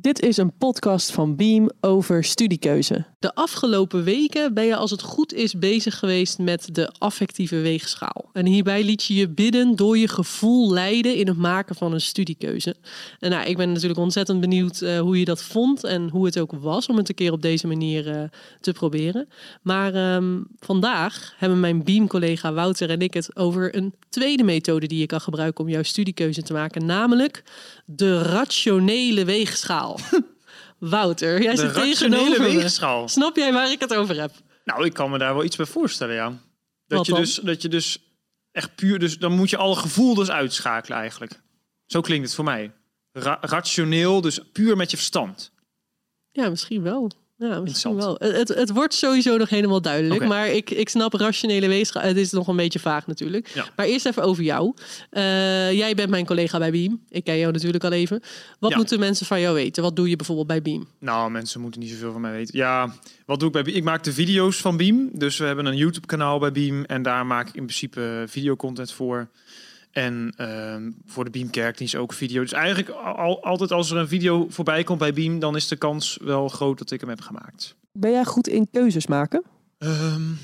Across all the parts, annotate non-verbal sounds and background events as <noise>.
Dit is een podcast van Beam over studiekeuze. De afgelopen weken ben je als het goed is bezig geweest met de affectieve weegschaal. En hierbij liet je je bidden door je gevoel leiden in het maken van een studiekeuze. En nou, ik ben natuurlijk ontzettend benieuwd uh, hoe je dat vond en hoe het ook was om het een keer op deze manier uh, te proberen. Maar um, vandaag hebben mijn Beam-collega Wouter en ik het over een tweede methode die je kan gebruiken om jouw studiekeuze te maken, namelijk de rationele weegschaal. <laughs> Wouter, jij de zit tegenover weegschaal. Snap jij waar ik het over heb? Nou, ik kan me daar wel iets bij voorstellen, ja. Dat je, dus, dat je dus echt puur... Dus dan moet je alle gevoel dus uitschakelen eigenlijk. Zo klinkt het voor mij. rationeel, dus puur met je verstand. Ja, misschien wel. Ja, misschien wel. Het, het wordt sowieso nog helemaal duidelijk. Maar ik, ik snap rationele weegschaal. Het is nog een beetje vaag natuurlijk. Maar eerst even over jou. Uh, jij bent mijn collega bij Beam. Ik ken jou natuurlijk al even. Wat moeten mensen van jou weten? Wat doe je bijvoorbeeld bij Beam? Nou, mensen moeten niet zoveel van mij weten. Ja, wat doe ik bij Beam? Ik maak de video's van Beam. Dus we hebben een YouTube kanaal bij Beam. En daar maak ik in principe videocontent voor. En uh, voor de Beam Kerkdienst ook video. Dus eigenlijk al, altijd als er een video voorbij komt bij Beam, dan is de kans wel groot dat ik hem heb gemaakt. Ben jij goed in keuzes maken? Um,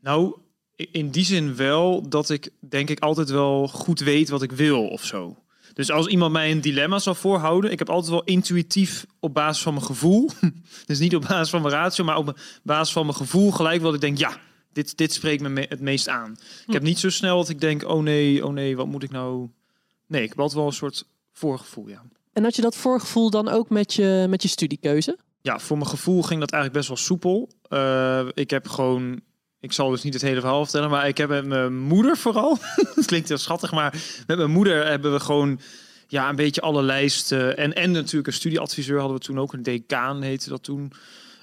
nou, in die zin wel dat ik denk ik altijd wel goed weet wat ik wil of zo. Dus als iemand mij een dilemma zou voorhouden, ik heb altijd wel intuïtief op basis van mijn gevoel, <laughs> dus niet op basis van mijn ratio, maar op basis van mijn gevoel gelijk wat ik denk, ja, dit, dit spreekt me het meest aan. Ik heb hm. niet zo snel dat ik denk, oh nee, oh nee, wat moet ik nou... Nee, ik heb altijd wel een soort voorgevoel, ja. En had je dat voorgevoel dan ook met je, met je studiekeuze? Ja, voor mijn gevoel ging dat eigenlijk best wel soepel. Uh, ik heb gewoon ik zal dus niet het hele verhaal vertellen, maar ik heb met mijn moeder vooral. <laughs> Het klinkt heel schattig, maar met mijn moeder hebben we gewoon ja, een beetje alle lijsten. En, en natuurlijk een studieadviseur hadden we toen ook, een decaan heette dat toen.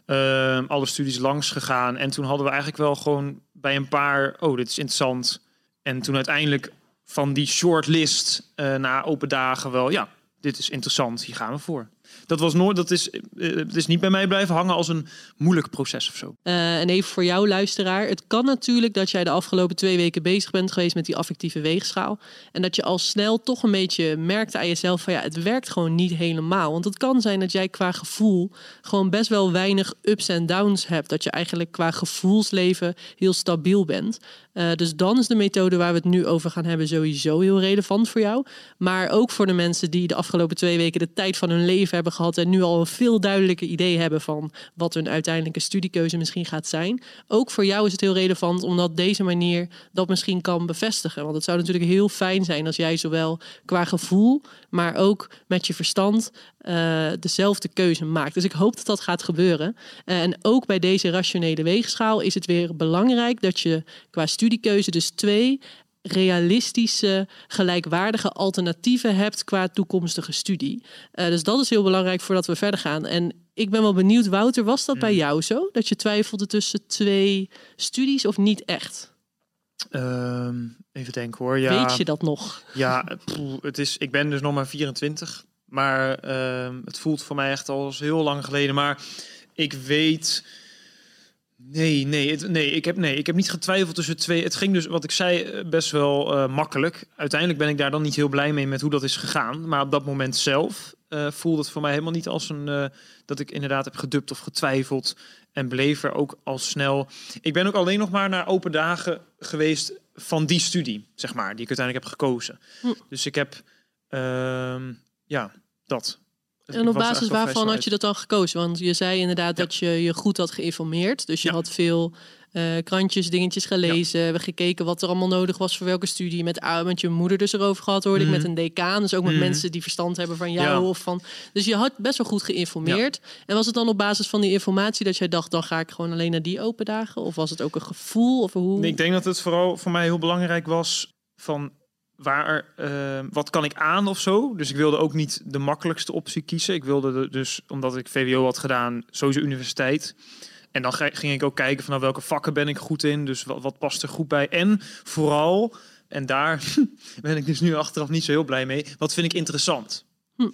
Ehm, alle studies langs gegaan. En toen hadden we eigenlijk wel gewoon bij een paar, oh, dit is interessant. En toen uiteindelijk van die shortlist uh, na open dagen wel, ja, dit is interessant, hier gaan we voor dat was nooit, dat is, uh, het is niet bij mij blijven hangen als een moeilijk proces of zo. Uh, en even voor jou, luisteraar. Het kan natuurlijk dat jij de afgelopen twee weken bezig bent geweest met die affectieve weegschaal. En dat je al snel toch een beetje merkte aan jezelf van ja, het werkt gewoon niet helemaal. Want het kan zijn dat jij qua gevoel gewoon best wel weinig ups en downs hebt. Dat je eigenlijk qua gevoelsleven heel stabiel bent. Uh, dus dan is de methode waar we het nu over gaan hebben sowieso heel relevant voor jou. Maar ook voor de mensen die de afgelopen twee weken de tijd van hun leven hebben gehad en nu al een veel duidelijker idee hebben van wat hun uiteindelijke studiekeuze misschien gaat zijn. Ook voor jou is het heel relevant omdat deze manier dat misschien kan bevestigen. Want het zou natuurlijk heel fijn zijn als jij zowel qua gevoel, maar ook met je verstand uh, dezelfde keuze maakt. Dus ik hoop dat dat gaat gebeuren. Uh, en ook bij deze rationele weegschaal is het weer belangrijk dat je qua studiekeuze dus twee realistische, gelijkwaardige alternatieven hebt qua toekomstige studie. Uh, dus dat is heel belangrijk voordat we verder gaan. En ik ben wel benieuwd, Wouter, was dat bij hmm. jou zo? Dat je twijfelde tussen twee studies of niet echt? Um, even denken hoor. Ja, Weet je dat nog? Ja, het is, ik ben dus nog maar 24. Maar uh, het voelt voor mij echt al heel lang geleden. Maar ik weet Nee, nee, het, nee, ik heb, nee, ik heb niet getwijfeld tussen twee. Het ging dus, wat ik zei, eh, best wel uh, makkelijk. Uiteindelijk ben ik daar dan niet heel blij mee met hoe dat is gegaan. Maar op dat moment zelf uh, voelde het voor mij helemaal niet als een. Uh, dat ik inderdaad heb gedupt of getwijfeld. En bleef er ook al snel. Ik ben ook alleen nog maar naar open dagen geweest van die studie, zeg maar, die ik uiteindelijk heb gekozen. Hm. Dus ik heb, uh, ja, dat. En op basis waarvan had je dat dan gekozen? Want je zei inderdaad dat je je goed had geïnformeerd. Dus je had veel uh, krantjes, dingetjes gelezen. We hebben gekeken wat er allemaal nodig was voor welke studie. Met, uh, met je moeder dus erover gehad, hoorde ik. Met mhm. een decaan. Dus ook met mhm. mensen die verstand hebben van jou. Of van, dus je had best wel goed geïnformeerd. En was het dan op basis van die informatie dat jij dacht... dan ga ik gewoon alleen naar die open dagen? Of was het ook een gevoel? Of hoe? Nee, ik denk dat het vooral voor mij heel belangrijk was... van waar, uh, wat kan ik aan of zo. Dus ik wilde ook niet de makkelijkste optie kiezen. Ik wilde dus, omdat ik VWO had gedaan, sowieso universiteit. En dan ging ik ook kijken van nou, welke vakken ben ik goed in. Dus wat, wat past er goed bij. En vooral, en daar <laughs> ben ik dus nu achteraf niet zo heel blij mee. Wat vind ik interessant? Hm.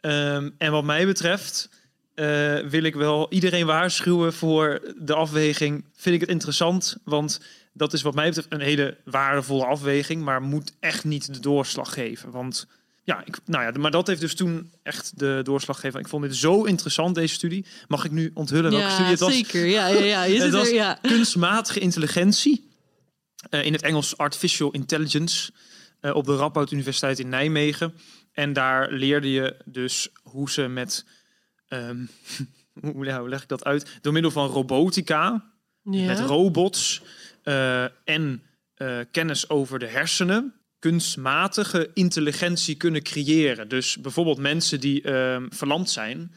Um, en wat mij betreft uh, wil ik wel iedereen waarschuwen voor de afweging. Vind ik het interessant? Want dat is wat mij betreft een hele waardevolle afweging, maar moet echt niet de doorslag geven. Want ja, ik, nou ja, maar dat heeft dus toen echt de doorslag gegeven. Ik vond dit zo interessant, deze studie. Mag ik nu onthullen welke studie het was? zeker. Ja, ja, ja. <laughs> Het er, ja. kunstmatige intelligentie. eh, in het Engels Artificial Intelligence. eh, op de Radboud Universiteit in Nijmegen. En daar leerde je dus hoe ze met... ehm, <laughs> hoe hoe leg ik dat uit? Door middel van robotica, Ja. met robots eh, en eh, kennis over de hersenen kunstmatige intelligentie kunnen creëren. Dus bijvoorbeeld mensen die ehm, verlamd zijn,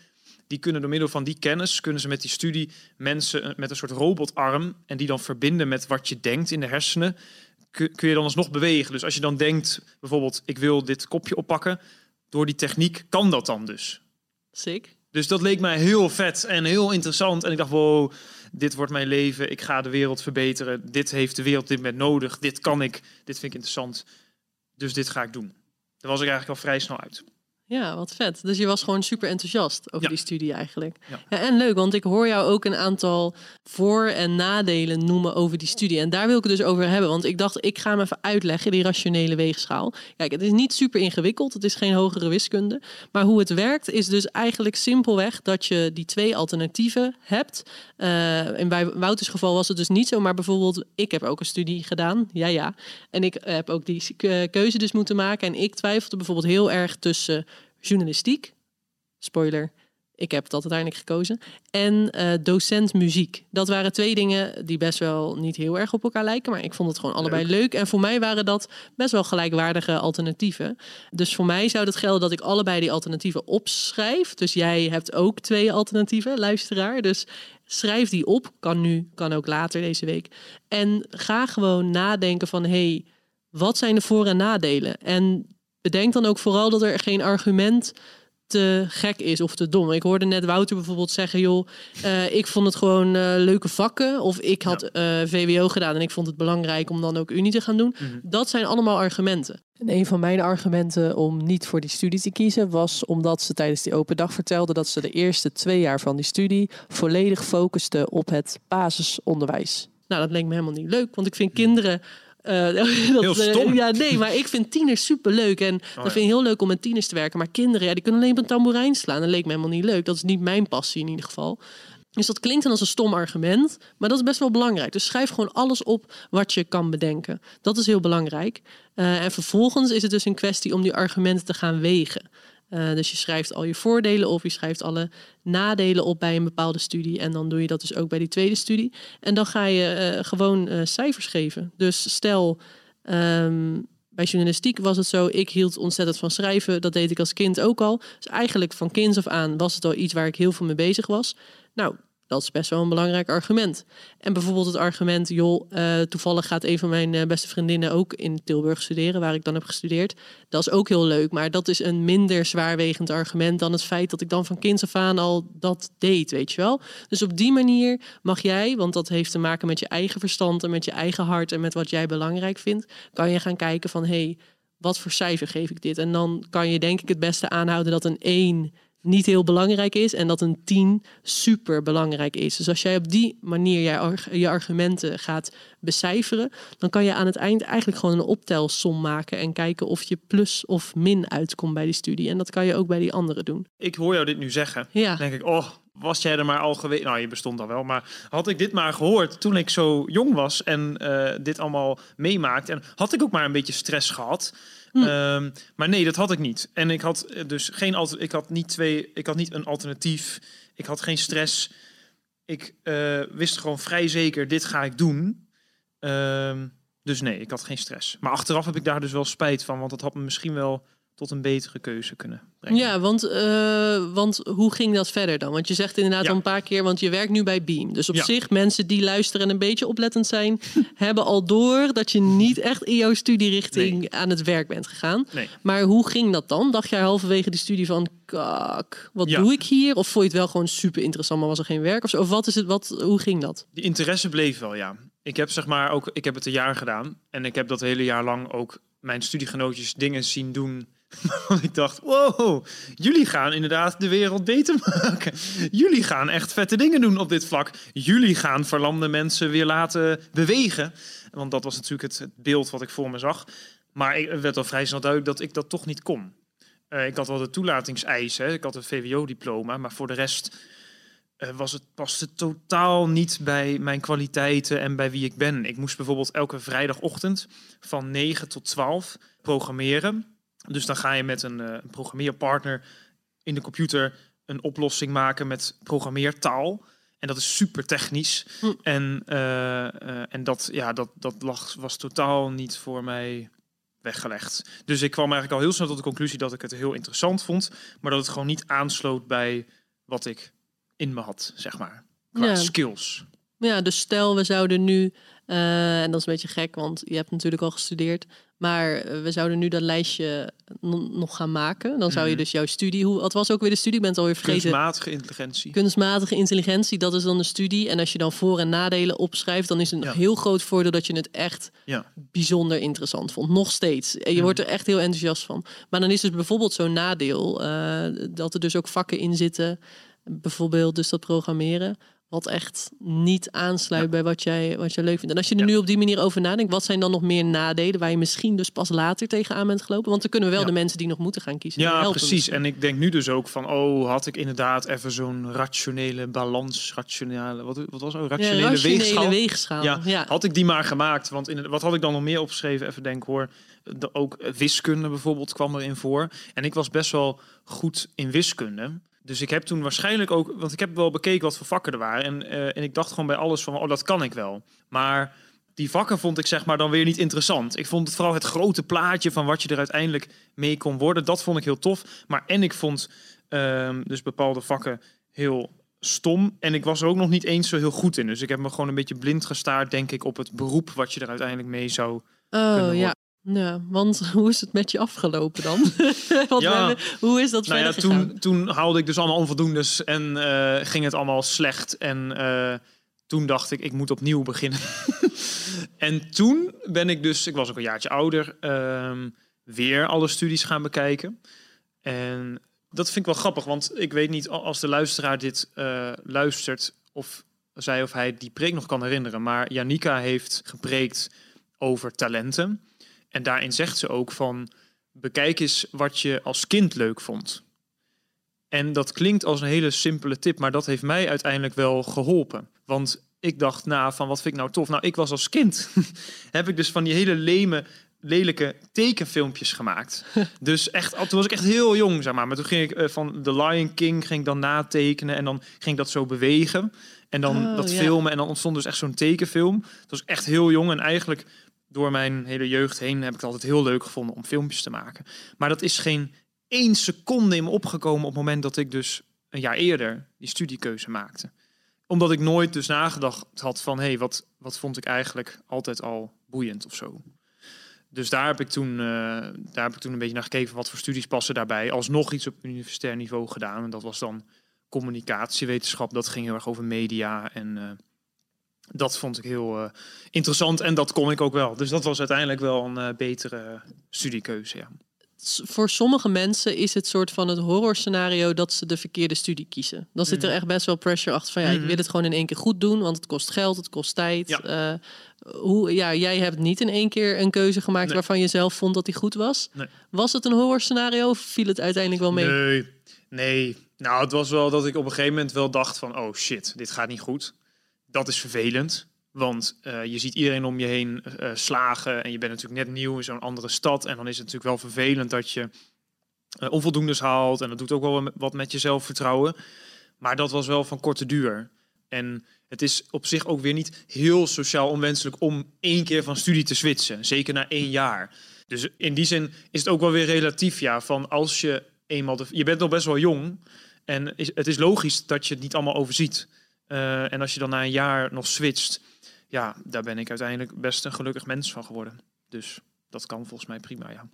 die kunnen door middel van die kennis, kunnen ze met die studie mensen eh, met een soort robotarm en die dan verbinden met wat je denkt in de hersenen, kun, kun je dan alsnog bewegen. Dus als je dan denkt, bijvoorbeeld, ik wil dit kopje oppakken, door die techniek kan dat dan dus. Sick. Dus dat leek mij heel vet en heel interessant. En ik dacht, wow, dit wordt mijn leven. Ik ga de wereld verbeteren. Dit heeft de wereld dit moment nodig. Dit kan ik. Dit vind ik interessant. Dus dit ga ik doen. Daar was ik eigenlijk al vrij snel uit. Ja, wat vet. Dus je was gewoon super enthousiast over Ja. die studie eigenlijk. Ja. Ja. en leuk, want ik hoor jou ook een aantal voor- en nadelen noemen over die studie. En daar wil ik het dus over hebben. Want ik dacht, ik ga hem even uitleggen, die rationele weegschaal. Kijk, het is niet super ingewikkeld. Het is geen hogere wiskunde. Maar hoe het werkt is dus eigenlijk simpelweg dat je die twee alternatieven hebt. Eh en bij Wouters geval was het dus niet zo. Maar bijvoorbeeld, ik heb ook een studie gedaan. Ja, ja. En ik heb ook die ke- keuze dus moeten maken. En ik twijfelde bijvoorbeeld heel erg tussen journalistiek. Spoiler. Ik heb dat uiteindelijk gekozen. En eh, docent muziek. Dat waren twee dingen die best wel niet heel erg op elkaar lijken. Maar ik vond het gewoon allebei leuk. En voor mij waren dat best wel gelijkwaardige alternatieven. Dus voor mij zou het gelden dat ik allebei die alternatieven opschrijf. Dus jij hebt ook twee alternatieven, luisteraar. Dus schrijf die op. Kan nu, kan ook later deze week. En ga gewoon nadenken van... hey, wat zijn de voor- en nadelen? En bedenk dan ook vooral dat er geen argument te gek is of te dom. Ik hoorde net Wouter bijvoorbeeld zeggen, joh, eh, ik vond het gewoon eh, leuke vakken. Of ik had eh, VWO gedaan en ik vond het belangrijk om dan ook Unie te gaan doen. Mhm. Dat zijn allemaal argumenten. En een van mijn argumenten om niet voor die studie te kiezen was omdat ze tijdens die open dag vertelde dat ze de eerste twee jaar van die studie volledig focuste op het basisonderwijs. Nou, dat leek me helemaal niet leuk, want ik vind kinderen. Eh, <laughs> dat, Heel eh, stom. ja, nee, maar ik vind tieners super leuk. En dat ja. vind ik heel leuk om met tieners te werken. Maar kinderen, ja, die kunnen alleen op een tamboerijn slaan. Dat leek me helemaal niet leuk. Dat is niet mijn passie in ieder geval. Dus dat klinkt dan als een stom argument, maar dat is best wel belangrijk. Dus schrijf gewoon alles op wat je kan bedenken. Dat is heel belangrijk. Eh, en vervolgens is het dus een kwestie om die argumenten te gaan wegen. Eh, dus je schrijft al je voordelen op, je schrijft alle nadelen op bij een bepaalde studie. En dan doe je dat dus ook bij die tweede studie. En dan ga je eh, gewoon eh, cijfers geven. Dus stel, ehm, bij journalistiek was het zo, ik hield ontzettend van schrijven. Dat deed ik als kind ook al. Dus eigenlijk van kinds af aan was het al iets waar ik heel veel mee bezig was. Nou, dat is best wel een belangrijk argument. En bijvoorbeeld het argument, joh, eh, toevallig gaat een van mijn eh, beste vriendinnen ook in Tilburg studeren, waar ik dan heb gestudeerd. Dat is ook heel leuk, maar dat is een minder zwaarwegend argument dan het feit dat ik dan van kinds af aan al dat deed, weet je wel. Dus op die manier mag jij, want dat heeft te maken met je eigen verstand en met je eigen hart en met wat jij belangrijk vindt, kan je gaan kijken van, hé, hey, wat voor cijfer geef ik dit? En dan kan je denk ik het beste aanhouden dat een 1 niet heel belangrijk is en dat een 10 super belangrijk is. Dus als jij op die manier je, arg- je argumenten gaat becijferen, dan kan je aan het eind eigenlijk gewoon een optelsom maken en kijken of je plus of min uitkomt bij die studie. En dat kan je ook bij die andere doen. Ik hoor jou dit nu zeggen. Ja. Dan denk ik, oh, was jij er maar al geweest? Nou, je bestond al wel, maar had ik dit maar gehoord toen ik zo jong was en eh, dit allemaal meemaakte. En had ik ook maar een beetje stress gehad. Ehm, maar nee, dat had ik niet. En ik had eh, dus geen alter, ik had niet twee, ik had niet een alternatief. Ik had geen stress. Ik eh, wist gewoon vrij zeker, dit ga ik doen. Ehm, dus nee, ik had geen stress. Maar achteraf heb ik daar dus wel spijt van, want dat had me misschien wel tot een betere keuze kunnen brengen. Ja, want, eh, want hoe ging dat verder dan? Want je zegt inderdaad Ja. al een paar keer, want je werkt nu bij Beam. Dus op Ja. zich, mensen die luisteren en een beetje oplettend zijn, <laughs> hebben al door dat je niet echt in jouw studierichting aan het werk bent gegaan. Nee. Maar hoe ging dat dan? Dacht jij halverwege die studie van, kak, wat Ja. doe ik hier? Of vond je het wel gewoon super interessant, maar was er geen werk of zo? Of wat is het, wat, hoe ging dat? Die interesse bleef wel, ja. Ik heb zeg maar ook, ik heb het een jaar gedaan en ik heb dat hele jaar lang ook mijn studiegenootjes dingen zien doen. <laughs> Want ik dacht, wow, jullie gaan inderdaad de wereld beter maken. Jullie gaan echt vette dingen doen op dit vlak. Jullie gaan verlamde mensen weer laten bewegen. Want dat was natuurlijk het, beeld wat ik voor me zag. Maar ik werd al vrij snel duidelijk dat ik dat toch niet kon. Eh, ik had wel de toelatingseisen. Ik had een VWO-diploma. Maar voor de rest eh, was het, paste totaal niet bij mijn kwaliteiten en bij wie ik ben. Ik moest bijvoorbeeld elke vrijdagochtend van 9 tot 12 programmeren. Dus dan ga je met een, uh, programmeerpartner in de computer een oplossing maken met programmeertaal. En dat is super technisch. Hm. En, eh, en dat, ja, dat, dat lag, was totaal niet voor mij weggelegd. Dus ik kwam eigenlijk al heel snel tot de conclusie dat ik het heel interessant vond, maar dat het gewoon niet aansloot bij wat ik in me had, zeg maar. Qua Ja. skills. Ja, dus stel we zouden nu, eh, en dat is een beetje gek, want je hebt natuurlijk al gestudeerd, maar eh, we zouden nu dat lijstje no- nog gaan maken. Dan zou je Mhm. dus jouw studie, hoe, wat was ook weer de studie? Ik ben het alweer vergeten. Kunstmatige intelligentie. Kunstmatige intelligentie, dat is dan de studie. En als je dan voor- en nadelen opschrijft, dan is het een Ja. heel groot voordeel dat je het echt Ja. bijzonder interessant vond. Nog steeds. En je Mhm. wordt er echt heel enthousiast van. Maar dan is dus bijvoorbeeld zo'n nadeel eh, dat er dus ook vakken in zitten. Bijvoorbeeld dus dat programmeren. Wat echt niet aansluit Ja. bij wat jij, wat jij leuk vindt. En als je er Ja. nu op die manier over nadenkt, wat zijn dan nog meer nadelen waar je misschien dus pas later tegenaan bent gelopen? Want dan kunnen we wel Ja. de mensen die nog moeten gaan kiezen. Ja, helpen precies. En ik denk nu dus ook van, oh, had ik inderdaad even zo'n rationele balans, rationele, wat, wat was? Ja, Rationele, rationele weegschaal. weegschaal. Ja. Had ik die maar gemaakt? Want in, wat had ik dan nog meer opgeschreven? Even denken hoor. De, ook wiskunde bijvoorbeeld kwam erin voor. En ik was best wel goed in wiskunde. Dus ik heb toen waarschijnlijk ook, want ik heb wel bekeken wat voor vakken er waren. En, eh, en ik dacht gewoon bij alles van, oh, dat kan ik wel. Maar die vakken vond ik zeg maar dan weer niet interessant. Ik vond het vooral het grote plaatje van wat je er uiteindelijk mee kon worden. Dat vond ik heel tof. Maar en ik vond ehm, dus bepaalde vakken heel stom. En ik was er ook nog niet eens zo heel goed in. Dus ik heb me gewoon een beetje blind gestaard, denk ik, op het beroep wat je er uiteindelijk mee zou. Oh kunnen ja. Ja, want <laughs> hoe is het met je afgelopen dan? <laughs> Ja. hebben- hoe is dat Nou ja, gegaan? toen, toen haalde ik dus allemaal onvoldoendes en eh, ging het allemaal slecht. En eh, toen dacht ik, ik moet opnieuw beginnen. <laughs> en toen ben ik dus, ik was ook een jaartje ouder, ehm, weer alle studies gaan bekijken. En dat vind ik wel grappig, want ik weet niet als de luisteraar dit eh, luistert of zij of hij die preek nog kan herinneren. Maar Janika heeft gepreekt over talenten. En daarin zegt ze ook van bekijk eens wat je als kind leuk vond. En dat klinkt als een hele simpele tip, maar dat heeft mij uiteindelijk wel geholpen. Want ik dacht na van wat vind ik nou tof? Nou, ik was als kind <laughs> heb ik dus van die hele leme, lelijke tekenfilmpjes gemaakt. <laughs> dus echt, toen was ik echt heel jong, zeg maar. Maar toen ging ik eh, van The Lion King ging ik dan natekenen en dan ging ik dat zo bewegen en dan Oh, dat ja. filmen en dan ontstond dus echt zo'n tekenfilm. Dat was echt heel jong en eigenlijk door mijn hele jeugd heen heb ik het altijd heel leuk gevonden om filmpjes te maken. Maar dat is geen één seconde in me opgekomen op het moment dat ik dus een jaar eerder die studiekeuze maakte. Omdat ik nooit dus nagedacht had van, hé, hey, wat, wat vond ik eigenlijk altijd al boeiend of zo. Dus daar heb ik toen, eh, daar heb ik toen een beetje naar gekeken wat voor studies passen daarbij. Alsnog iets op universitair niveau gedaan. En dat was dan communicatiewetenschap. Dat ging heel erg over media en eh, dat vond ik heel eh, interessant en dat kon ik ook wel. Dus dat was uiteindelijk wel een eh, betere studiekeuze, ja. Voor sommige mensen is het soort van het horrorscenario dat ze de verkeerde studie kiezen. Dan zit er Mhm. echt best wel pressure achter van ja, ik Mhm. wil het gewoon in één keer goed doen, want het kost geld, het kost tijd. Ja. Eh, hoe, ja, jij hebt niet in één keer een keuze gemaakt Nee. waarvan je zelf vond dat die goed was. Nee. Was het een horrorscenario of viel het uiteindelijk wel mee? Nee, nee. Nou, het was wel dat ik op een gegeven moment wel dacht van... oh shit, dit gaat niet goed. Dat is vervelend. Want eh, je ziet iedereen om je heen eh, slagen... en je bent natuurlijk net nieuw in zo'n andere stad... en dan is het natuurlijk wel vervelend dat je eh, onvoldoendes haalt... en dat doet ook wel wat met je zelfvertrouwen. Maar dat was wel van korte duur. En het is op zich ook weer niet heel sociaal onwenselijk... om één keer van studie te switchen. Zeker na één jaar. Dus in die zin is het ook wel weer relatief, ja. Van als je eenmaal... De, je bent nog best wel jong. En is, het is logisch dat je het niet allemaal overziet. Eh, en als je dan na een jaar nog switcht... Ja, daar ben ik uiteindelijk best een gelukkig mens van geworden. Dus dat kan volgens mij prima, ja.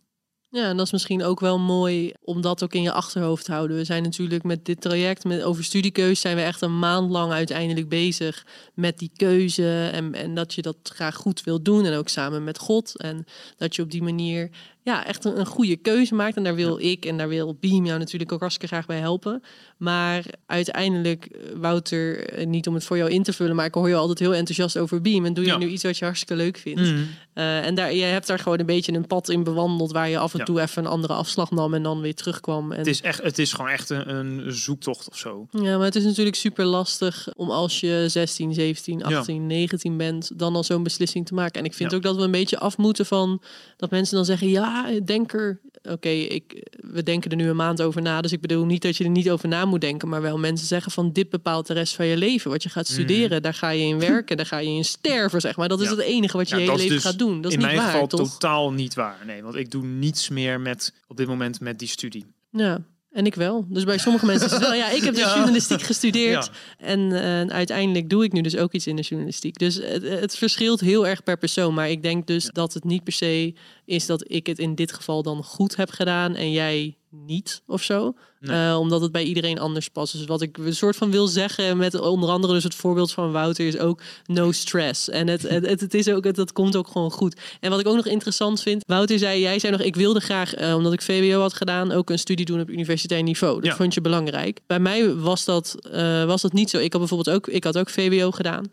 Ja, en dat is misschien ook wel mooi om dat ook in je achterhoofd te houden. We zijn natuurlijk met dit traject, met over studiekeuze, zijn we echt een maand lang uiteindelijk bezig met die keuze. En, en dat je dat graag goed wil doen. En ook samen met God. En dat je op die manier ja, echt een, een goede keuze maakt. En daar wil ik en daar wil Beam jou natuurlijk ook hartstikke graag bij helpen. Maar uiteindelijk, eh, Wouter, eh, niet om het voor jou in te vullen, maar ik hoor je altijd heel enthousiast over Beam. En doe je Ja. nu iets wat je hartstikke leuk vindt. Mhm. Eh, en daar, je hebt daar gewoon een beetje een pad in bewandeld waar je af en Ja. toe even een andere afslag nam en dan weer terugkwam. En, Het, is echt, het is gewoon echt een, een zoektocht of zo. Ja, maar het is natuurlijk super lastig om als je 16, 17, 18, 19 bent, dan al zo'n beslissing te maken. En ik vind ook dat we een beetje af moeten van dat mensen dan zeggen: Ja, denk er. Oké, ik we denken er nu een maand over na. Dus ik bedoel niet dat je er niet over na moet denken, maar wel mensen zeggen van dit bepaalt de rest van je leven. Wat je gaat studeren, daar ga je in werken, daar ga je in sterven, zeg maar. Dat is Mhm. Ja. het enige wat je Ja, je hele leven dus gaat doen. Dat is in niet mijn waar, geval toch? totaal niet waar. Nee, want ik doe niets meer met op dit moment met die studie. Ja. En ik wel. Dus bij sommige mensen is het wel. Ja, ik heb dus <laughs> Ja. journalistiek gestudeerd. Ja. En eh, uiteindelijk doe ik nu dus ook iets in de journalistiek. Dus het, het verschilt heel erg per persoon. Maar ik denk dus dat het niet per se is dat ik het in dit geval dan goed heb gedaan en jij niet of zo. Nee. Eh, omdat het bij iedereen anders past. Dus wat ik een soort van wil zeggen met onder andere dus het voorbeeld van Wouter is ook no stress. En het, het, het, is ook, het, dat komt ook gewoon goed. En wat ik ook nog interessant vind, Wouter zei, jij zei nog, ik wilde graag, eh, omdat ik VWO had gedaan, ook een studie doen op universitair niveau. Dat Ja. vond je belangrijk. Bij mij was dat, eh, was dat niet zo. Ik had bijvoorbeeld ook, ik had ook VWO gedaan.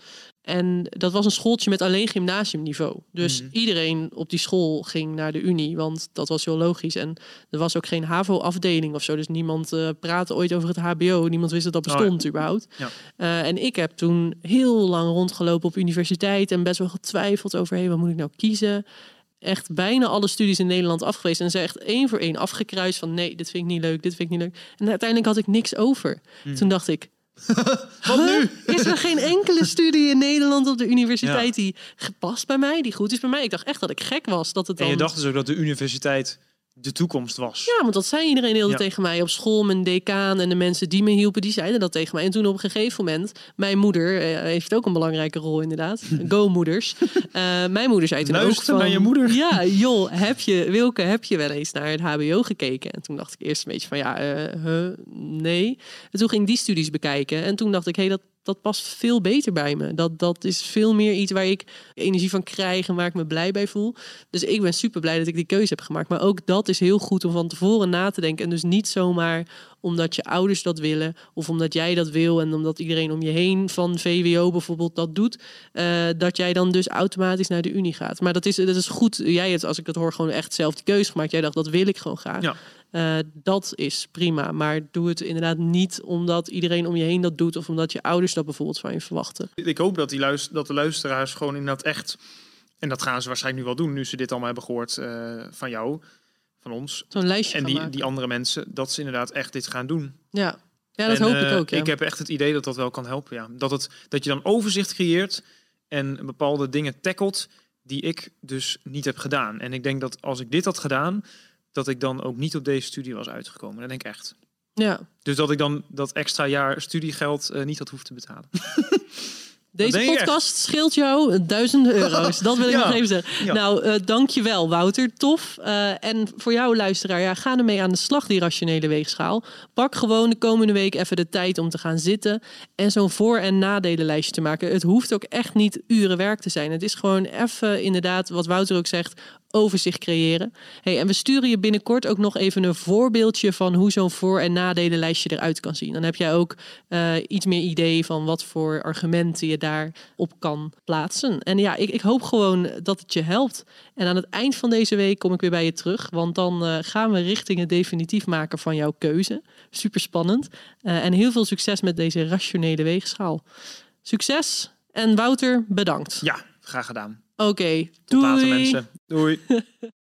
En dat was een schooltje met alleen gymnasiumniveau. Dus Mhm. iedereen op die school ging naar de Unie, want dat was heel logisch. En er was ook geen HAVO-afdeling of zo. Dus niemand eh, praatte ooit over het HBO. Niemand wist dat dat Oh ja. bestond überhaupt. Ja. Eh, en ik heb toen heel lang rondgelopen op universiteit en best wel getwijfeld over, hé, wat moet ik nou kiezen? Echt bijna alle studies in Nederland afgewezen. En ze echt één voor één afgekruist van nee, dit vind ik niet leuk, dit vind ik niet leuk. En uiteindelijk had ik niks over. Hmm. Toen dacht ik, <laughs> Wat nu? Is er geen enkele studie in Nederland op de universiteit die gepast bij mij, die goed is bij mij? Ik dacht echt dat ik gek was. Dat het dan... En je dacht dus ook dat de universiteit de toekomst was. Ja, want dat zei iedereen heel Ja. tegen mij op school. Mijn decaan en de mensen die me hielpen, die zeiden dat tegen mij. En toen op een gegeven moment, mijn moeder eh, heeft ook een belangrijke rol inderdaad. <laughs> Go-moeders. Eh, mijn moeder zei toen ook Luister van... naar je moeder. Ja, joh, heb je, Wilke, heb je wel eens naar het hbo gekeken? En toen dacht ik eerst een beetje van, ja, eh, huh, nee. En toen ging die studies bekijken. En toen dacht ik, hé, hey, dat, dat past veel beter bij me. Dat, dat is veel meer iets waar ik energie van krijg en waar ik me blij bij voel. Dus ik ben super blij dat ik die keuze heb gemaakt. Maar ook dat is heel goed om van tevoren na te denken. En dus niet zomaar omdat je ouders dat willen of omdat jij dat wil en omdat iedereen om je heen van VWO bijvoorbeeld dat doet, eh, dat jij dan dus automatisch naar de Unie gaat. Maar dat is, dat is goed. Jij hebt, als ik dat hoor, gewoon echt zelf die keuze gemaakt. Jij dacht, dat wil ik gewoon graag. Ja. Eh, dat is prima. Maar doe het inderdaad niet omdat iedereen om je heen dat doet of omdat je ouders dat bijvoorbeeld van je verwachten. Ik hoop dat, die luister, dat de luisteraars gewoon inderdaad echt... En dat gaan ze waarschijnlijk nu wel doen, nu ze dit allemaal hebben gehoord eh, van jou, van ons. Zo'n lijstje En die, maken. die andere mensen, dat ze inderdaad echt dit gaan doen. Ja, ja dat En, hoop eh, ik ook. Ja. Ik heb echt het idee dat dat wel kan helpen. Ja. Dat, het, dat je dan overzicht creëert en bepaalde dingen tackelt die ik dus niet heb gedaan. En ik denk dat als ik dit had gedaan, dat ik dan ook niet op deze studie was uitgekomen. Dat denk ik echt. ja. Dus dat ik dan dat extra jaar studiegeld eh, niet had hoeven te betalen. <laughs> Deze podcast scheelt jou duizenden euro's. Dat wil ik <laughs> Ja. nog even zeggen. Ja. Nou, eh dankjewel Wouter. Tof. Eh, en voor jou luisteraar, ja, ga ermee aan de slag, die rationele weegschaal. Pak gewoon de komende week even de tijd om te gaan zitten en zo'n voor- en nadelenlijstje te maken. Het hoeft ook echt niet uren werk te zijn. Het is gewoon even inderdaad, wat Wouter ook zegt, overzicht creëren. Hey, en we sturen je binnenkort ook nog even een voorbeeldje van hoe zo'n voor- en nadelenlijstje eruit kan zien. Dan heb jij ook eh, iets meer idee van wat voor argumenten je daarop kan plaatsen. En ja, ik, ik hoop gewoon dat het je helpt. En aan het eind van deze week kom ik weer bij je terug, want dan eh, gaan we richting het definitief maken van jouw keuze. Super spannend. Eh, en heel veel succes met deze rationele weegschaal. Succes en Wouter, bedankt. Ja, graag gedaan. Oké, Tot later doei. mensen. Doei. <laughs>